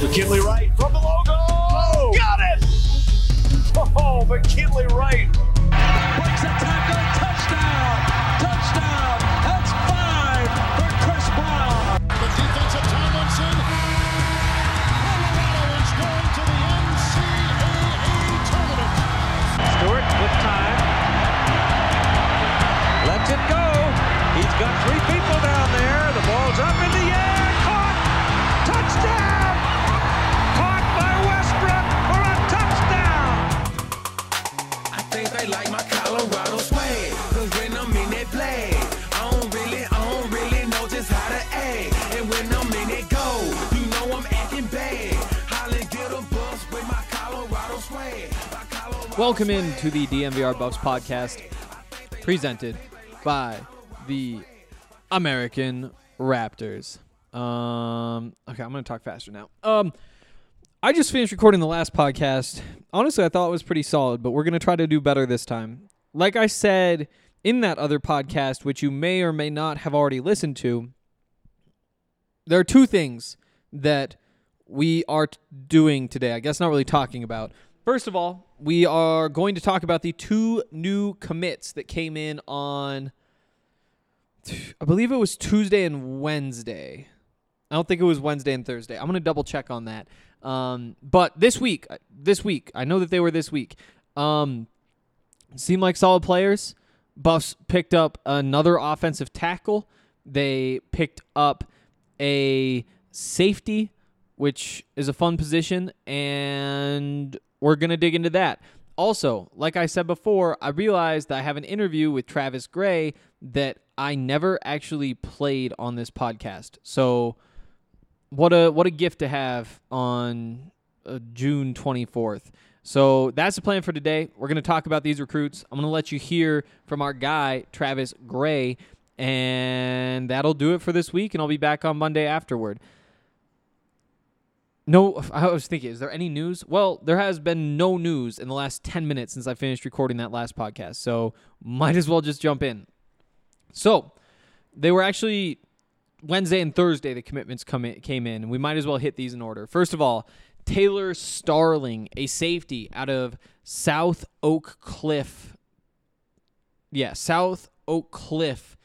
McKinley Wright from the logo. Oh, got it! Oh, McKinley Wright. They like my Colorado swag. Cause when I'm in that play, I don't really, I don't really know just how to act. And when I'm in it go, you know I'm acting bad. Holly get a bus with my Colorado swag. My Colorado Welcome into the DNVR Buffs podcast, presented by the American Raptors. Um, okay, I'm gonna talk faster now. Um, I just finished recording the last podcast. Honestly, I thought it was pretty solid, but we're gonna try to do better this time. Like I said in that other podcast, which you may or may not have already listened to, there are two things that we are t- doing today. I guess not really talking about. First of all, we are going to talk about the two new commits that came in on, I believe it was Tuesday and Wednesday. I don't think it was Wednesday and Thursday. I'm going to double check on that. Um, but this week, this week, I know that they were this week. Um, seemed like solid players. Buffs picked up another offensive tackle. They picked up a safety, which is a fun position, and we're going to dig into that. Also, like I said before, I realized I have an interview with Travis Gray that I never actually played on this podcast. So, what a what a gift to have on uh, June 24th. So that's the plan for today. We're going to talk about these recruits. I'm going to let you hear from our guy Travis Gray, and that'll do it for this week. And I'll be back on Monday afterward. No, I was thinking, is there any news? Well, there has been no news in the last 10 minutes since I finished recording that last podcast. So might as well just jump in. So they were actually Wednesday and Thursday, the commitments come in, came in. We might as well hit these in order. First of all, Taylor Starling, a safety out of South Oak Cliff. Yeah, South Oak Cliff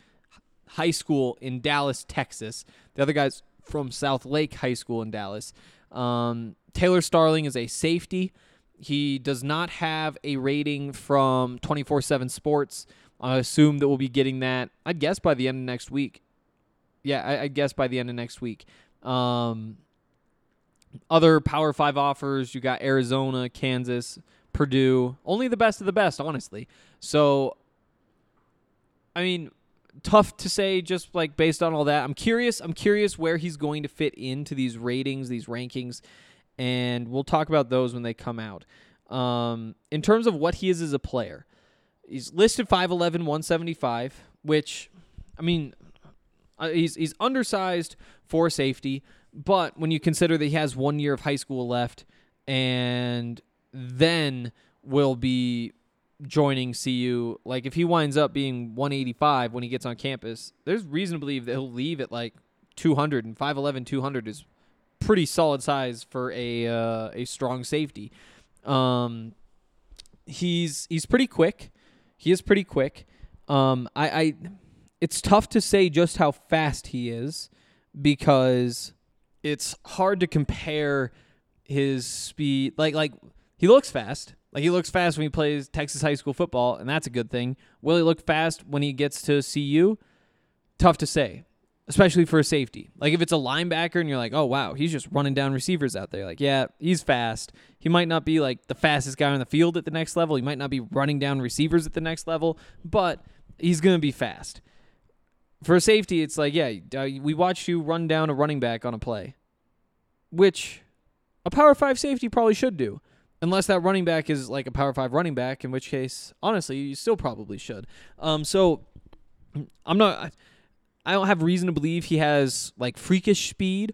High School in Dallas, Texas. The other guy's from South Lake High School in Dallas. Um, Taylor Starling is a safety. He does not have a rating from 24 7 Sports. I assume that we'll be getting that, I'd guess, by the end of next week. Yeah, I, I guess by the end of next week. Um, other Power Five offers, you got Arizona, Kansas, Purdue. Only the best of the best, honestly. So, I mean, tough to say just like based on all that. I'm curious. I'm curious where he's going to fit into these ratings, these rankings, and we'll talk about those when they come out. Um, in terms of what he is as a player, he's listed 5'11", 175, which, I mean, uh, he's he's undersized for safety, but when you consider that he has one year of high school left, and then will be joining CU, like if he winds up being 185 when he gets on campus, there's reason to believe that he'll leave at like 200 and 5'11", 200 is pretty solid size for a uh, a strong safety. Um, he's he's pretty quick. He is pretty quick. Um, I, I it's tough to say just how fast he is because it's hard to compare his speed like like he looks fast. Like he looks fast when he plays Texas high school football, and that's a good thing. Will he look fast when he gets to CU? Tough to say, especially for a safety. Like if it's a linebacker and you're like, oh wow, he's just running down receivers out there. Like yeah, he's fast. He might not be like the fastest guy on the field at the next level. He might not be running down receivers at the next level, but he's gonna be fast. For safety, it's like yeah, uh, we watched you run down a running back on a play, which a power five safety probably should do unless that running back is like a power five running back, in which case, honestly, you still probably should. Um, so I'm not. I don't have reason to believe he has like freakish speed.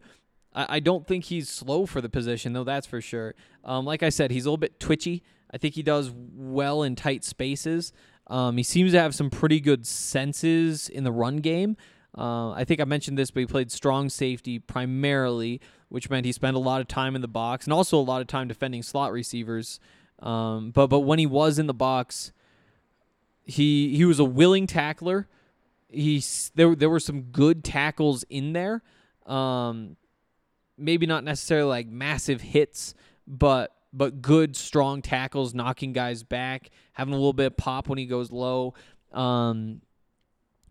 I, I don't think he's slow for the position, though. That's for sure. Um, like I said, he's a little bit twitchy. I think he does well in tight spaces. Um, he seems to have some pretty good senses in the run game. Uh, I think I mentioned this, but he played strong safety primarily, which meant he spent a lot of time in the box and also a lot of time defending slot receivers. Um, but but when he was in the box, he he was a willing tackler. He there there were some good tackles in there. Um, maybe not necessarily like massive hits, but but good strong tackles, knocking guys back, having a little bit of pop when he goes low. Um,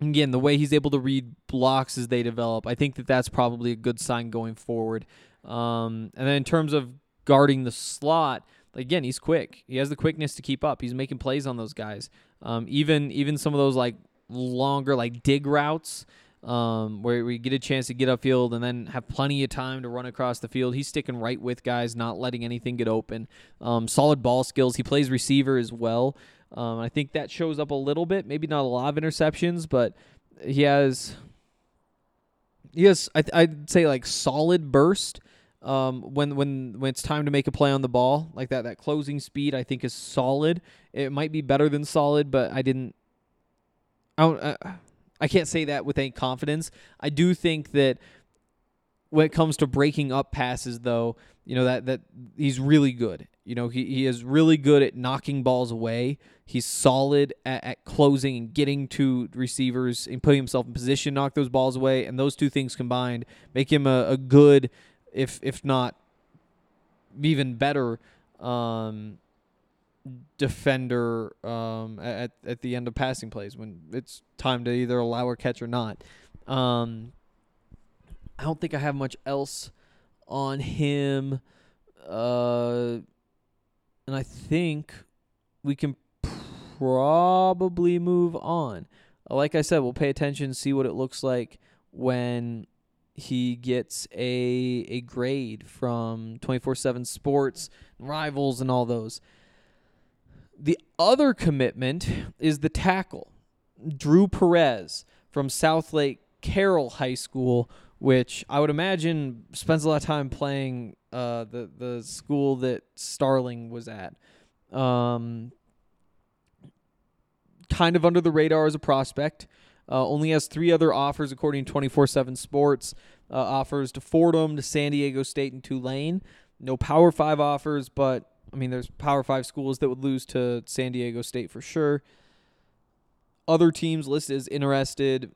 again, the way he's able to read blocks as they develop, I think that that's probably a good sign going forward. Um, and then in terms of guarding the slot, again, he's quick. He has the quickness to keep up. He's making plays on those guys. Um, even even some of those like longer like dig routes. Um, where we get a chance to get upfield and then have plenty of time to run across the field. He's sticking right with guys, not letting anything get open. Um, solid ball skills. He plays receiver as well. Um, I think that shows up a little bit. Maybe not a lot of interceptions, but he has has I, I'd say like solid burst. Um, when when when it's time to make a play on the ball, like that that closing speed, I think is solid. It might be better than solid, but I didn't. I don't. I can't say that with any confidence. I do think that when it comes to breaking up passes, though, you know that that he's really good. You know, he, he is really good at knocking balls away. He's solid at, at closing and getting to receivers and putting himself in position to knock those balls away. And those two things combined make him a, a good, if if not even better, um, defender um, at at the end of passing plays when it's time to either allow or catch or not. Um, I don't think I have much else on him. Uh, and I think we can probably move on. Like I said, we'll pay attention, see what it looks like when he gets a a grade from 24/7 Sports, Rivals and all those. The other commitment is the tackle. Drew Perez from Southlake Carroll High School, which I would imagine spends a lot of time playing uh, the the school that Starling was at. Um, kind of under the radar as a prospect. Uh, only has three other offers according to 24/7 Sports. Uh, offers to Fordham, to San Diego State, and Tulane. No Power Five offers, but I mean, there's Power Five schools that would lose to San Diego State for sure. Other teams listed as interested.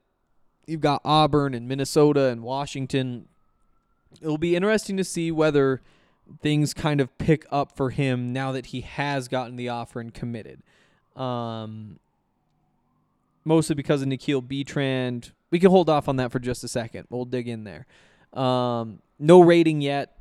You've got Auburn and Minnesota and Washington. It'll be interesting to see whether things kind of pick up for him now that he has gotten the offer and committed. Um, mostly because of Nikhil Betrand. We can hold off on that for just a second. We'll dig in there. Um, no rating yet.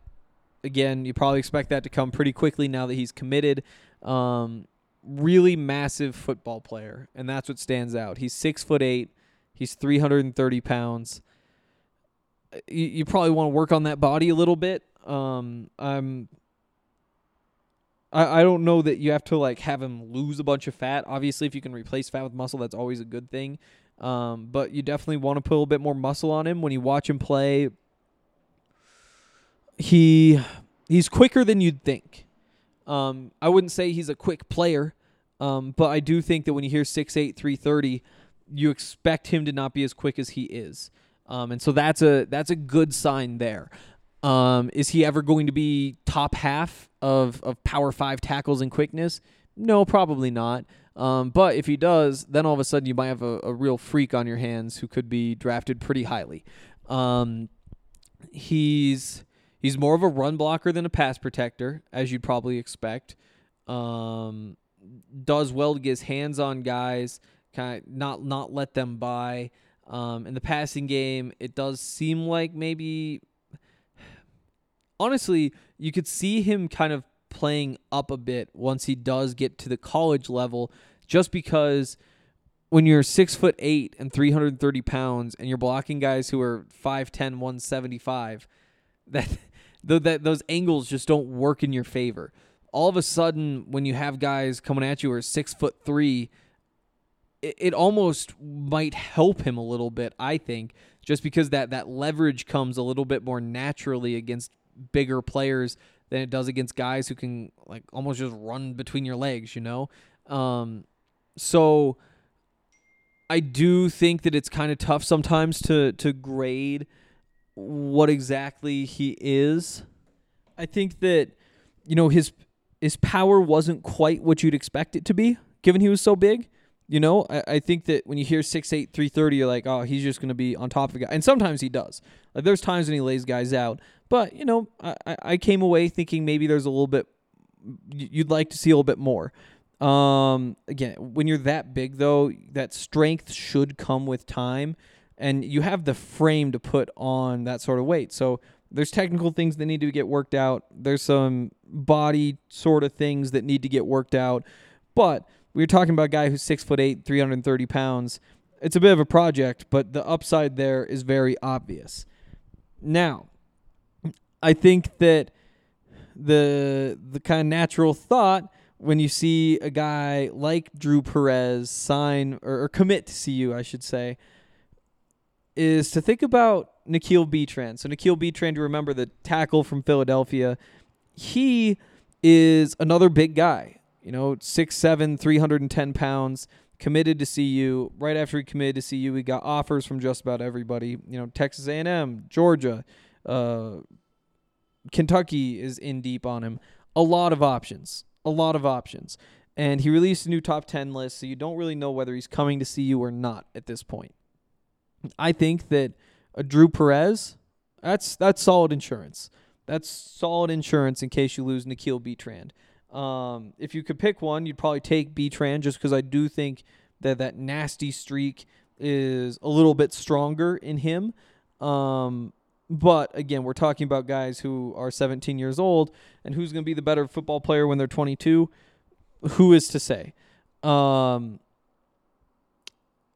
Again, you probably expect that to come pretty quickly now that he's committed. Um, really massive football player, and that's what stands out. He's six foot eight. He's 330 pounds. You, you probably want to work on that body a little bit. Um, I'm. I, I don't know that you have to like have him lose a bunch of fat. Obviously, if you can replace fat with muscle, that's always a good thing. Um, but you definitely want to put a little bit more muscle on him when you watch him play. He he's quicker than you'd think. Um, I wouldn't say he's a quick player, um, but I do think that when you hear 6'8", 330, you expect him to not be as quick as he is. Um, and so that's a that's a good sign there. Um, is he ever going to be top half of, of Power Five tackles and quickness? No, probably not. Um, but if he does, then all of a sudden you might have a, a real freak on your hands who could be drafted pretty highly. Um, he's he's more of a run blocker than a pass protector, as you'd probably expect. Um, does well to get his hands on guys, kind of not not let them by. Um, in the passing game, it does seem like maybe honestly, you could see him kind of playing up a bit once he does get to the college level, just because when you're six foot eight and 330 pounds and you're blocking guys who are 5'10, 175, that, th- that those angles just don't work in your favor. All of a sudden, when you have guys coming at you who are six foot three, it, it almost might help him a little bit, I think, just because that, that leverage comes a little bit more naturally against bigger players than it does against guys who can like almost just run between your legs, you know? Um, so I do think that it's kind of tough sometimes to to grade what exactly he is. I think that you know his his power wasn't quite what you'd expect it to be, given he was so big. You know, I, I think that when you hear 6'8", 330, you're like, oh, he's just going to be on top of a guy. And sometimes he does. Like there's times when he lays guys out. But, you know, I, I came away thinking maybe there's a little bit, you'd like to see a little bit more. Um, again, when you're that big, though, that strength should come with time. And you have the frame to put on that sort of weight. So there's technical things that need to get worked out. There's some body sort of things that need to get worked out. But we are talking about a guy who's six foot eight, 330 pounds. It's a bit of a project, but the upside there is very obvious. Now, I think that the the kind of natural thought when you see a guy like Drew Perez sign or, or commit to CU, I should say, is to think about Nikhil Betran. So Nikhil Betran, to remember the tackle from Philadelphia, he is another big guy you know, 6'7", 310 pounds, committed to CU. Right after he committed to CU, he got offers from just about everybody. You know, Texas A&M, Georgia, uh, Kentucky is in deep on him. A lot of options. A lot of options. And he released a new top 10 list, so you don't really know whether he's coming to CU or not at this point. I think that a Drew Perez, that's that's solid insurance. That's solid insurance in case you lose Nikhil Betrand. Um, if you could pick one, you'd probably take Betran just because I do think that that nasty streak is a little bit stronger in him. Um, but again, we're talking about guys who are 17 years old, and who's going to be the better football player when they're 22? Who is to say? Um,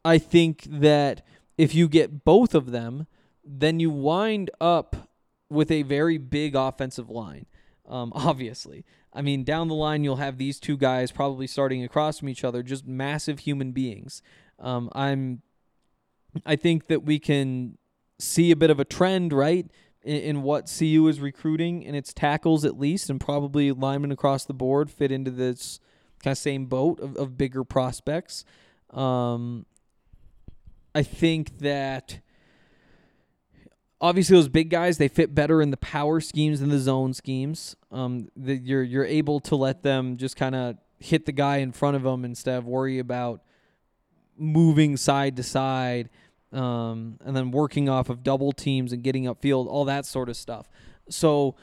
I think that if you get both of them, then you wind up with a very big offensive line. Um, obviously, I mean, down the line, you'll have these two guys probably starting across from each other, just massive human beings. Um, I'm, I think that we can see a bit of a trend, right, in, what CU is recruiting in its tackles at least, and probably linemen across the board fit into this kind of same boat of, of bigger prospects. Um, I think that obviously those big guys they fit better in the power schemes than the zone schemes. Um, that you're you're able to let them just kind of hit the guy in front of them instead of worry about moving side to side, um, and then working off of double teams and getting upfield, all that sort of stuff. So,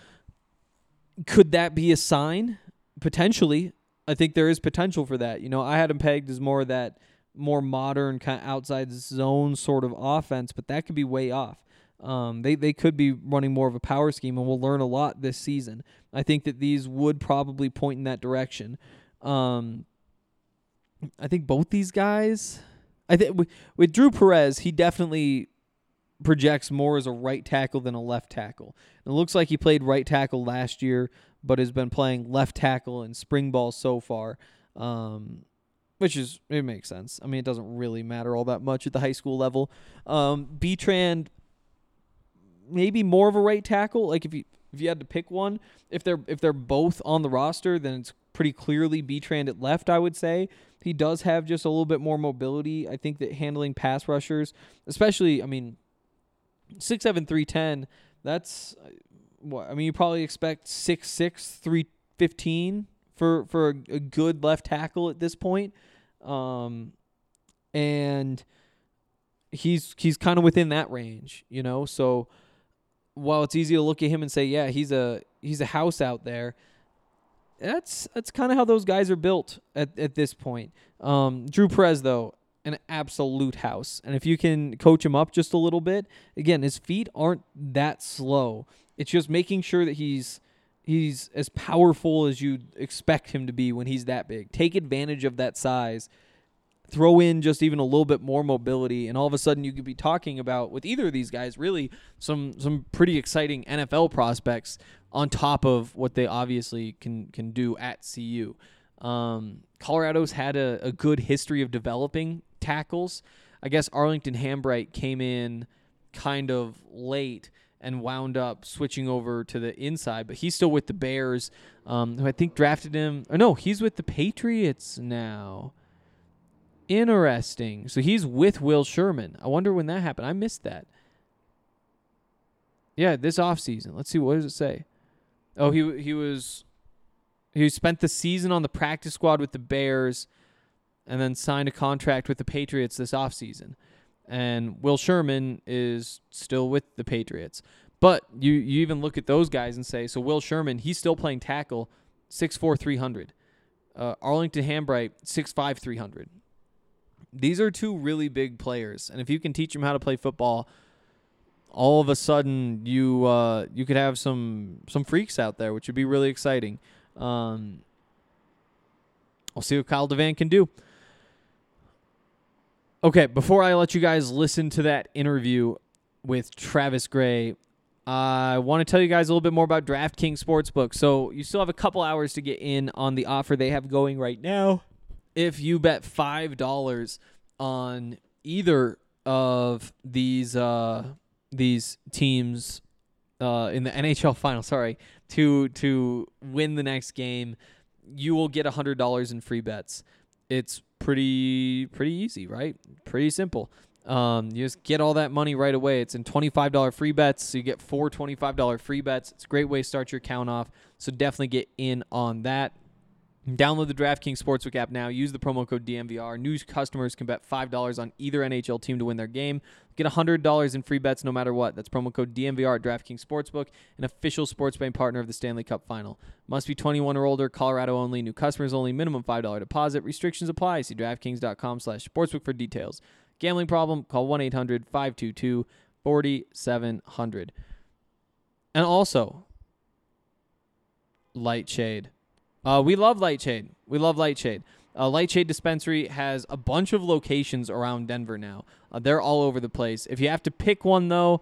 could that be a sign? Potentially, I think there is potential for that. You know, I had him pegged as more that more modern kind of outside zone sort of offense, but that could be way off. Um, they they could be running more of a power scheme, and we'll learn a lot this season. I think that these would probably point in that direction. Um, I think both these guys. I think with, with Drew Perez, he definitely projects more as a right tackle than a left tackle. it looks like he played right tackle last year, but has been playing left tackle in spring ball so far. Um, which is it makes sense. I mean, it doesn't really matter all that much at the high school level. Um, Betran maybe more of a right tackle. Like if you if you had to pick one, if they're if they're both on the roster, then it's pretty clearly Betran at left. I would say he does have just a little bit more mobility. I think that handling pass rushers, especially, I mean, six seven three ten. That's what I mean. You probably expect six six three fifteen for for a, good left tackle at this point. Um, and he's he's kind of within that range, you know. So while it's easy to look at him and say, yeah, he's a he's a house out there. That's that's kind of how those guys are built at, at this point. Um, Drew Perez though, an absolute house, and if you can coach him up just a little bit, again, his feet aren't that slow. It's just making sure that he's he's as powerful as you'd expect him to be when he's that big. Take advantage of that size. Throw in just even a little bit more mobility, and all of a sudden you could be talking about with either of these guys really some some pretty exciting NFL prospects on top of what they obviously can can do at CU. Um, Colorado's had a, a good history of developing tackles. I guess Arlington Hambright came in kind of late and wound up switching over to the inside, but he's still with the Bears, um, who I think drafted him. Or no, he's with the Patriots now. Interesting. So he's with Will Sherman. I wonder when that happened. I missed that. Yeah, this offseason. Let's see what does it say. Oh, he he was he spent the season on the practice squad with the Bears and then signed a contract with the Patriots this offseason. And Will Sherman is still with the Patriots. But you you even look at those guys and say, so Will Sherman, he's still playing tackle, 6'4", 300. Uh, Arlington Hambright, 6'5", 300. These are two really big players, and if you can teach them how to play football, all of a sudden you uh, you could have some some freaks out there, which would be really exciting. Um, I'll see what Kyle DeVan can do. Okay, before I let you guys listen to that interview with Travis Gray, I want to tell you guys a little bit more about DraftKings Sportsbook. So you still have a couple hours to get in on the offer they have going right now. If you bet five dollars on either of these uh, these teams uh, in the NHL final, sorry, to to win the next game, you will get hundred dollars in free bets. It's pretty pretty easy, right? Pretty simple. Um, you just get all that money right away. It's in $25 free bets. So you get four $25 free bets. It's a great way to start your account off. So definitely get in on that. Download the DraftKings Sportsbook app now. Use the promo code DNVR. New customers can bet $5 on either NHL team to win their game. Get $100 in free bets no matter what. That's promo code DNVR at DraftKings Sportsbook, an official sports betting partner of the Stanley Cup Final. Must be 21 or older, Colorado only, new customers only, minimum $5 deposit. Restrictions apply. See DraftKings.com slash sportsbook for details. Gambling problem? Call 1 800 522 4700. And also, Lightshade. Uh, we love Lightshade. We love Lightshade. Uh, Lightshade Dispensary has a bunch of locations around Denver now. Uh, they're all over the place. If you have to pick one, though,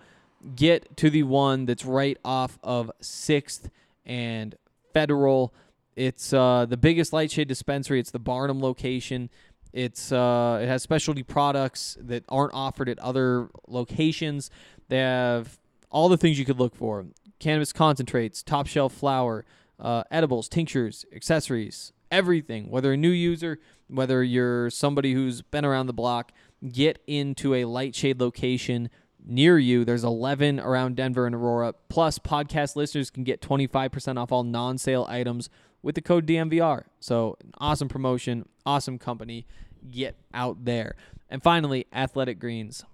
get to the one that's right off of 6th and Federal. It's uh, the biggest Lightshade dispensary. It's the Barnum location. It's uh, it has specialty products that aren't offered at other locations. They have all the things you could look for: cannabis concentrates, top shelf flower, uh, edibles, tinctures, accessories, everything. Whether a new user, whether you're somebody who's been around the block, get into a Lightshade location near you. There's 11 around Denver and Aurora. Plus, podcast listeners can get 25% off all non sale items with the code DNVR. So, awesome promotion, awesome company. Get out there. And finally, Athletic Greens.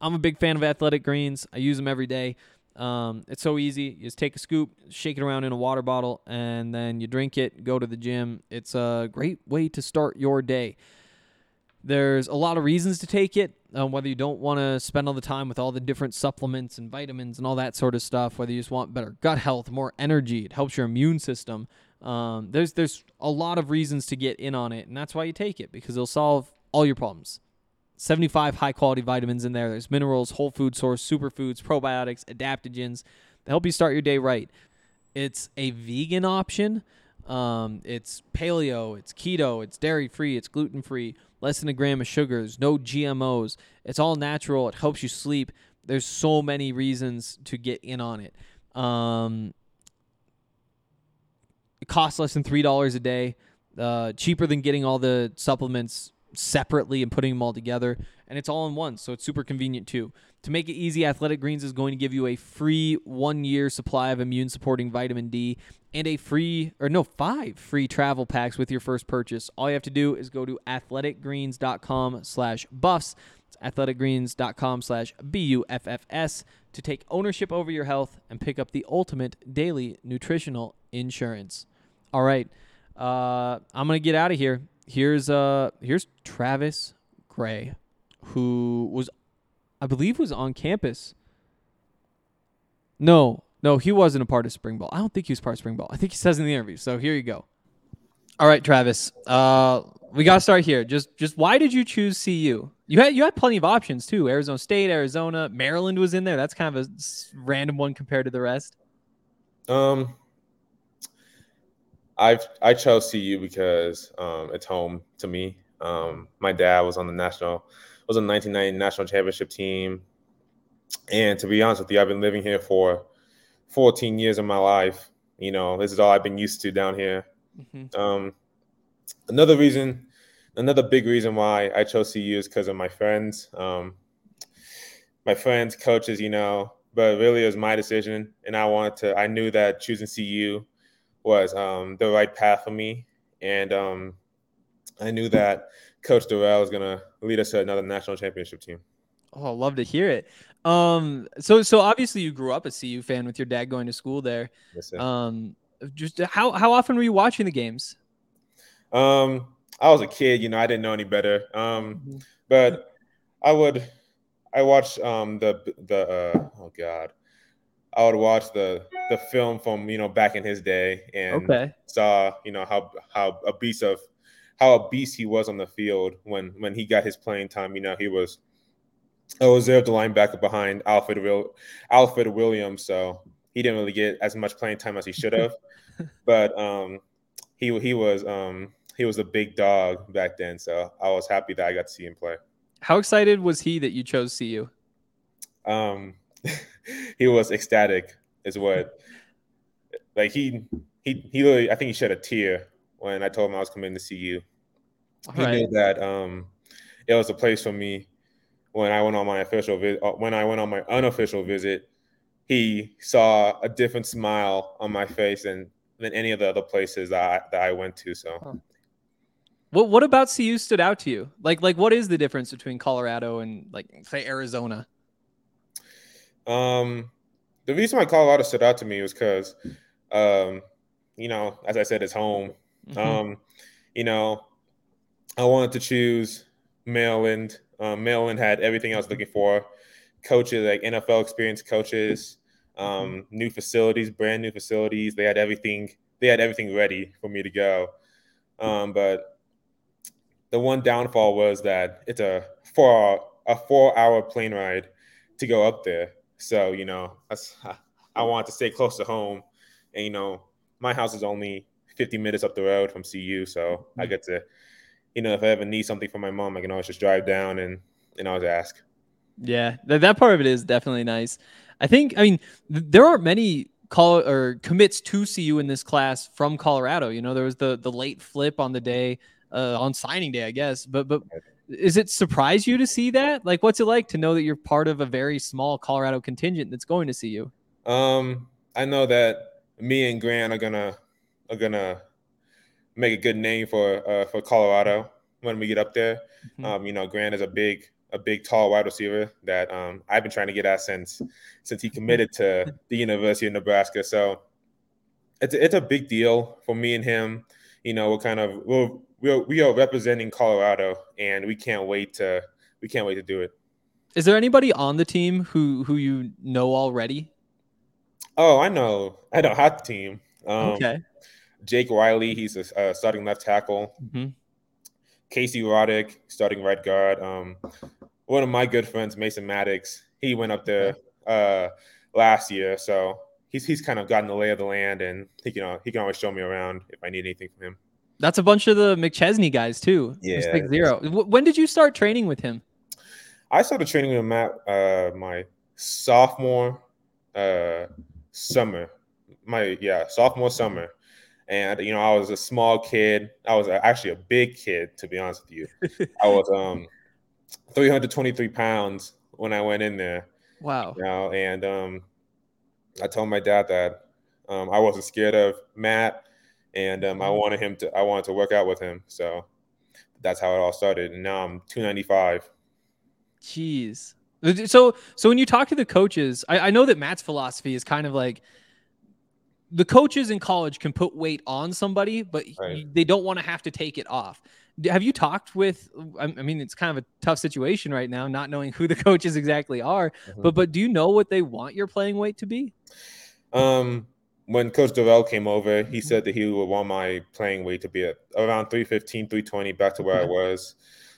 I'm a big fan of Athletic Greens. I use them every day. Um, it's so easy. You just take a scoop, shake it around in a water bottle, and then you drink it, go to the gym. It's a great way to start your day. There's a lot of reasons to take it, um, whether you don't want to spend all the time with all the different supplements and vitamins and all that sort of stuff, whether you just want better gut health, more energy, it helps your immune system. Um, there's there's a lot of reasons to get in on it, and that's why you take it because it'll solve all your problems. 75 high quality vitamins in there. There's minerals, whole food source, superfoods, probiotics, adaptogens that help you start your day right. It's a vegan option. Um, it's paleo, it's keto, it's dairy free, it's gluten free, less than a gram of sugars, no GMOs. It's all natural. It helps you sleep. There's so many reasons to get in on it. Um, it costs less than three dollars a day, uh, cheaper than getting all the supplements separately and putting them all together. and it's all in one, so it's super convenient too. To make it easy, Athletic Greens is going to give you a free one year supply of immune supporting vitamin D and a free, or no, five free travel packs with your first purchase. All you have to do is go to athleticgreens.com slash buffs. It's athleticgreens.com slash B-U-F-F-S to take ownership over your health and pick up the ultimate daily nutritional insurance. All right. Uh, I'm to get out of here. Here's uh here's Travis Gray, who was I believe was on campus. No, no, he wasn't a part of spring ball. I don't think he was part of spring ball. I think he says in the interview. So here you go. All right, Travis. Uh, we gotta start here. Just, just why did you choose CU? You had you had plenty of options too. Arizona State, Arizona, Maryland was in there. That's kind of a random one compared to the rest. Um, I I chose CU because um, it's home to me. Um, my dad was on the national was on the 1990 national championship team, and to be honest with you, I've been living here for 14 years of my life. You know, this is all I've been used to down here. Um, another reason, another big reason why I chose CU is because of my friends. Um, my friends, coaches, you know, but really it was my decision, and I wanted to. I knew that choosing CU was um, the right path for me, and um, I knew that Coach Dorrell was gonna lead us to another national championship team. Oh, I love to hear it. Um, so so obviously you grew up a CU fan with your dad going to school there. Yes. Um, just how how often were you watching the games? Um, I was a kid, you know, I didn't know any better. Um, but I would, I watched um the the uh, oh god, I would watch the the film from you know back in his day and Okay. saw you know how how a beast of how a beast he was on the field when when he got his playing time. You know, he was a reserve linebacker behind Alfred Will Alfred Williams, so he didn't really get as much playing time as he should have. but um, he he was um he was a big dog back then, so I was happy that I got to see him play. How excited was he that you chose CU? Um, he was ecstatic, is what like he he he really I think he shed a tear when I told him I was coming to see you. All he right. knew that um it was a place for me when I went on my official visit. When I went on my unofficial visit, he saw a different smile on my face than than any of the other places that I, that I went to. So What what about CU stood out to you? Like like what is the difference between Colorado and like say Arizona? Um, the reason why Colorado stood out to me was because, um, you know, as I said, it's home. Mhm. Um, you know, I wanted to choose Maryland. Um, Maryland had everything I was looking for: coaches, like NFL experienced coaches, um, new facilities, brand new facilities. They had everything. They had everything ready for me to go. Um, but the one downfall was that it's a four a four hour plane ride to go up there. So you know, that's, I want to stay close to home, and you know, my house is only 50 minutes up the road from CU, so I get to, you know, if I ever need something from my mom, I can always just drive down and and always ask. Yeah, that, that part of it is definitely nice. I think I mean th- there aren't many call or commits to CU in this class from Colorado. You know, there was the the late flip on the day uh, on signing day, I guess. But but is it surprise you to see that? Like, what's it like to know that you're part of a very small Colorado contingent that's going to CU? Um, I know that me and Grant are gonna are gonna make a good name for uh, for Colorado when we get up there. Mhm. Um, you know, Grant is a big a big tall wide receiver that um, I've been trying to get at since since he committed to the University of Nebraska. So it's it's a big deal for me and him. You know, we're kind of we're, we're we are representing Colorado, and we can't wait to we can't wait to do it. Is there anybody on the team who who you know already? Oh, I know, I know half the team. Um, okay. Jake Riley, he's a uh, starting left tackle. Mhm. Casey Roddick, starting right guard. Um, one of my good friends, Mason Maddox, he went up there uh, last year, so he's he's kind of gotten the lay of the land, and he can uh, he can always show me around if I need anything from him. That's a bunch of the McChesney guys too. Yeah, Respect zero. When did you start training with him? I started training with Matt uh, my sophomore uh, summer, my yeah sophomore summer, and you know I was a small kid. I was actually a big kid to be honest with you. I was um 323 pounds when I went in there. Wow. You know, and um, I told my dad that um, I wasn't scared of Matt, and um, I wanted him to. I wanted to work out with him. So that's how it all started. And now I'm 295. Jeez. So so when you talk to the coaches, I, I know that Matt's philosophy is kind of like the coaches in college can put weight on somebody, but Right. they don't want to have to take it off. Have you talked with? I I mean, it's kind of a tough situation right now, not knowing who the coaches exactly are. Mhm. But but do you know what they want your playing weight to be? Um, when Coach Dorrell came over, he said that he would want my playing weight to be at around 315, 320, back to where I was.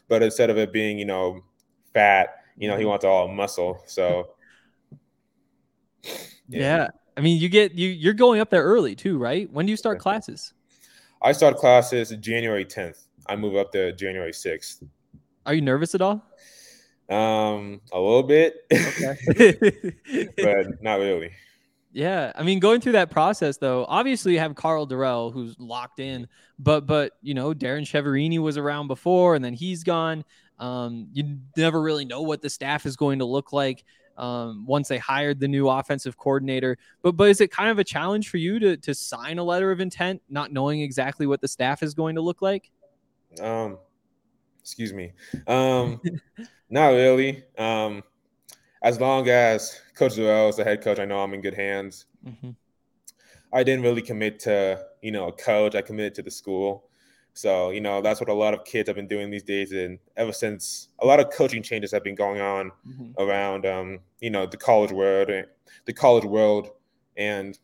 But instead of it being, you know, fat, you know, he wants all muscle. So Yeah. I mean, you get you you're going up there early too, right? When do you start classes? I start classes January 10th. I move up there January 6th. Are you nervous at all? Um, a little bit, Okay. but not really. Yeah, I mean, going through that process though, obviously you have Karl Dorrell who's locked in, but but you know Darrin Chiaverini was around before, and then he's gone. Um, you never really know what the staff is going to look like um, once they hired the new offensive coordinator. But but is it kind of a challenge for you to to sign a letter of intent, not knowing exactly what the staff is going to look like? Um, excuse me. Um, not really. Um, as long as Coach Dorrell is the head coach, I know I'm in good hands. Mhm. I didn't really commit to, you know, a coach. I committed to the school. So, you know, that's what a lot of kids have been doing these days. And ever since a lot of coaching changes have been going on Mhm. around, um, you know, the college world, and the college world. And,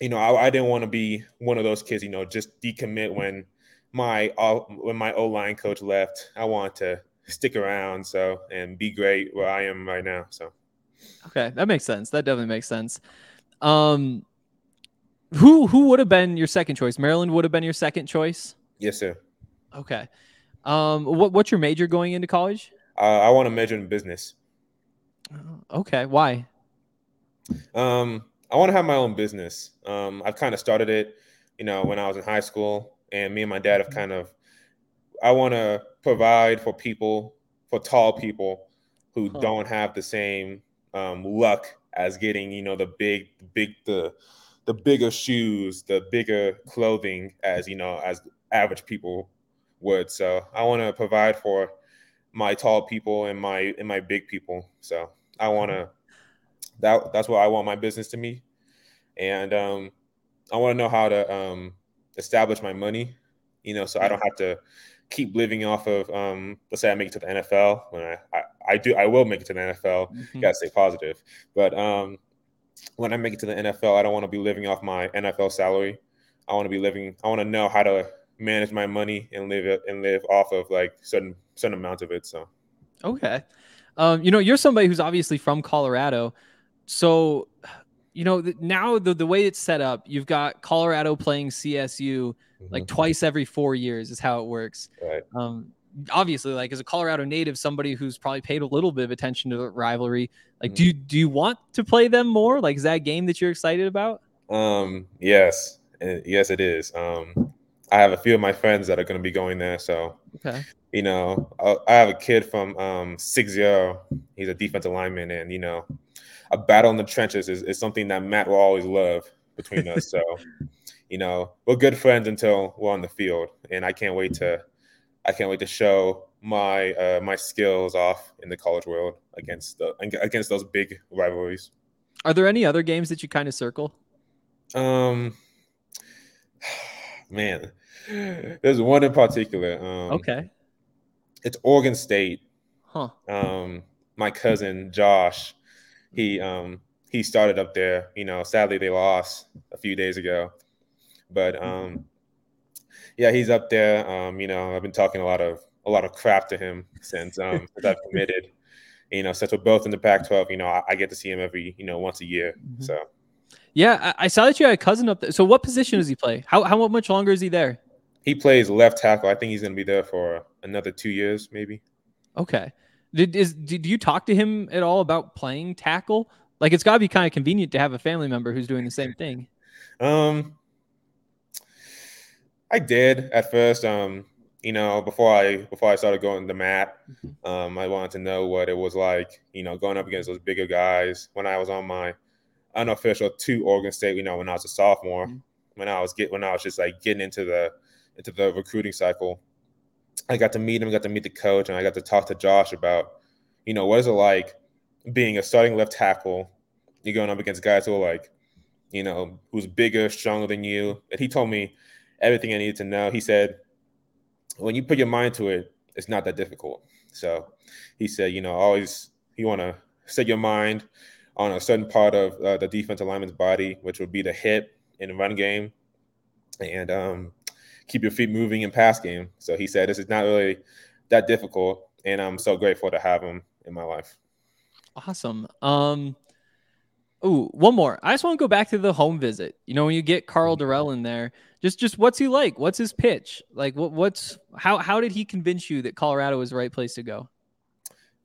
you know, I, I didn't want to be one of those kids, you know, just decommit when my, uh, when my O-line coach left. I want to stick around. So, and be great where I am right now. So. Okay, that makes sense. That definitely makes sense. Um, who who would have been your second choice? Maryland would have been your second choice. Yes, sir. Okay. Um, what what's your major going into college? Uh, I want to major in business. Okay, why? Um, I want to have my own business. Um, I've kind of started it, you know, when I was in high school, and me and my dad have kind of. I want to provide for people, for tall people, who Huh. don't have the same um, luck as getting, you know, the big, big, the, the bigger shoes, the bigger clothing, as you know, as average people would. So I want to provide for my tall people and my and my big people. So I want to that that's what I want my business to be, and um, I want to know how to um, establish my money, you know, so I don't have to keep living off of um, let's say I make it to the NFL when I, I I do I will make it to the NFL. Mhm. Gotta stay positive, but um, when I make it to the NFL, I don't want to be living off my NFL salary. I want to be living. I want to know how to manage my money and live it and live off of like certain certain amount of it. So Okay. Um, you know, you're somebody who's obviously from Colorado. So, you know, now the, the way it's set up, you've got Colorado playing CSU like Mhm. twice every four years is how it works. Right. Um, obviously, like as a Colorado native, somebody who's probably paid a little bit of attention to the rivalry, like, do you do you want to play them more? Like, is that a game that you're excited about? Um, yes, yes, it is. Um, I have a few of my friends that are going to be going there. So, Okay. you know, I, I have a kid from um, Six Zero. He's a defensive lineman, and you know, a battle in the trenches is, is something that Matt will always love between us. So, you know, we're good friends until we're on the field, and I can't wait to, I can't wait to show my uh, my skills off in the college world against the against those big rivalries. Are there any other games that you kind of circle? Um, man, there's one in particular. Um, Okay. it's Oregon State. Huh. Um, my cousin Josh, he um he started up there. You know, sadly they lost a few days ago, but um, yeah, he's up there. Um, you know, I've been talking a lot of a lot of crap to him since um since I've committed. You know, since we're both in the Pac-12, you know, I, I get to see him every you know once a year. Mhm. So Yeah, I, I saw that you had a cousin up there. So, what position does he play? How how much longer is he there? he plays left tackle. I think he's going to be there for another two years, maybe. Okay. Did is did you talk to him at all about playing tackle? Like it's got to be kind of convenient to have a family member who's doing the same thing. Um, I did at first. Um, you know, before I before I started going to Matt, um, I wanted to know what it was like, you know, going up against those bigger guys. When I was on my unofficial to Oregon State, you know, when I was a sophomore, when I was get when I was just like getting into the into the recruiting cycle, I got to meet him, got to meet the coach, and I got to talk to Josh about, you know, what is it like being a starting left tackle? You're going up against guys who are like, you know, who's bigger, stronger than you. And he told me everything I needed to know. He said, when you put your mind to it, it's not that difficult. So he said, you know, always you want to set your mind on a certain part of uh, the defensive lineman's body, which would be the hip in the run game, and um, keep your feet moving in pass game. So he said, this is not really that difficult, and I'm so grateful to have him in my life. Awesome. Um, ooh, one more. I just want to go back to the home visit. You know, when you get Karl Dorrell in there, just just what's he like? What's his pitch? Like, what what's how how did he convince you that Colorado was the right place to go?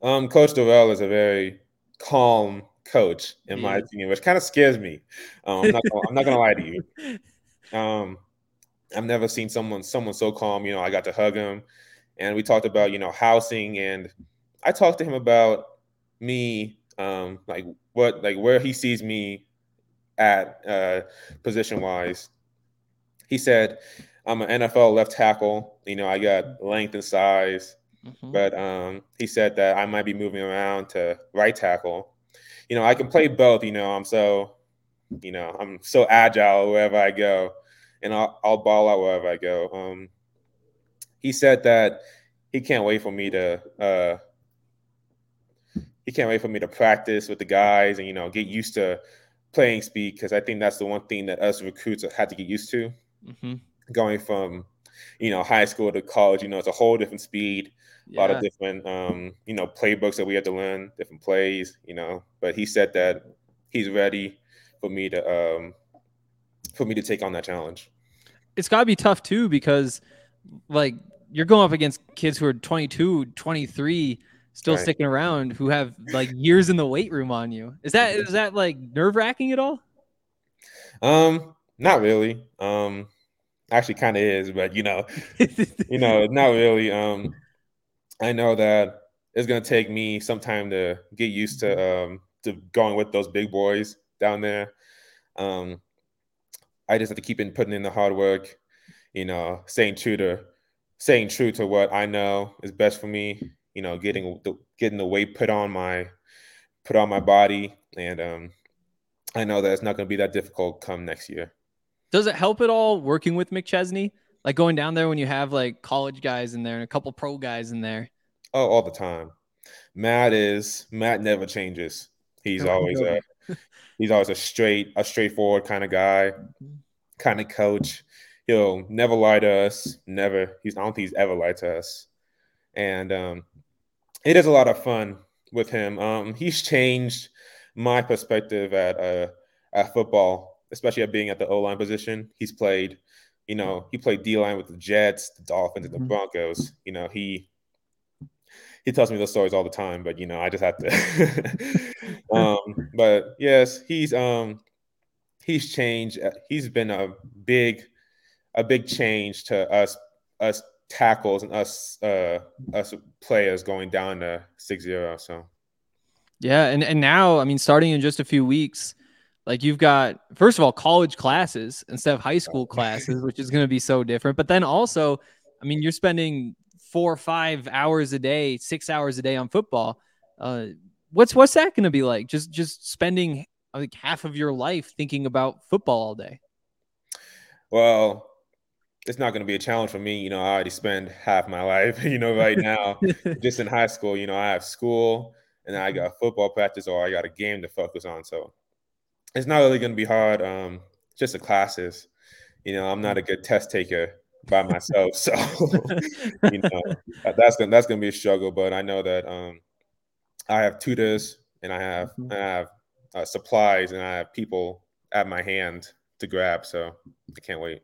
Um, Coach Dorrell is a very calm coach, in my opinion, which kind of scares me. Um, I'm, not gonna, I'm not gonna lie to you. Um, I've never seen someone someone so calm. You know, I got to hug him, and we talked about you know housing, and I talked to him about me, um, like what like where he sees me at uh, position wise. He said, "I'm an NFL left tackle. You know, I got length and size." Mhm. but um, he said that I might be moving around to right tackle. You know, I can play both. You know, I'm so, you know, I'm so agile wherever I go, and I'll, I'll ball out wherever I go. Um, he said that he can't wait for me to. Uh, he can't wait for me to practice with the guys and you know get used to playing speed because I think that's the one thing that us recruits had to get used to Mhm. going from you know high school to college. You know, it's a whole different speed a lot of different um, you know playbooks that we had to learn, different plays, you know. But he said that he's ready for me to um, for me to take on that challenge. it's got to be tough too because like you're going up against kids who are 22 23 still Right. sticking around who have like years in the weight room on you is that is that like nerve-wracking at all Um, not really. Um, actually, kind of is, but you know, you know, not really. Um, I know that it's gonna take me some time to get used to um to going with those big boys down there. Um, I just have to keep in putting in the hard work, you know, staying true to staying true to what I know is best for me. You know, getting the getting the weight put on my put on my body, and um, I know that it's not gonna be that difficult come next year. does it help at all working with mcchesney like going down there when you have like college guys in there and a couple pro guys in there Oh, all the time. Matt is Matt never changes. He's always a he's always a straight a straightforward kind of guy, kind of coach. He'll never lie to us. Never. He's I don't think he's ever lied to us. And um, it is a lot of fun with him. Um, he's changed my perspective at uh, at football, especially at being at the O line position. He's played, you know, he played D line with the Jets, the Dolphins, and the Broncos. You know, he he tells me those stories all the time, but you know, I just have to. um, but yes, he's um he's changed. uh, He's been a big a big change to us us tackles and us uh us players going down to six zero. So Yeah, and and now I mean, starting in just a few weeks, like you've got first of all college classes instead of high school classes, which is going to be so different. But then also, I mean, you're spending four or five hours a day, six hours a day on football. Uh, what's what's that going to be like? Just just spending like half of your life thinking about football all day. well, it's not going to be a challenge for me. You know, I already spend half my life. You know, right now, just in high school. You know, I have school and I got football practice or I got a game to focus on. So it's not really going to be hard. Um, just the classes. You know, I'm not a good test taker by myself, so you know uh, that's gonna that's gonna be a struggle. But I know that um, I have tutors and I have I have uh, supplies and I have people at my hand to grab. So I can't wait.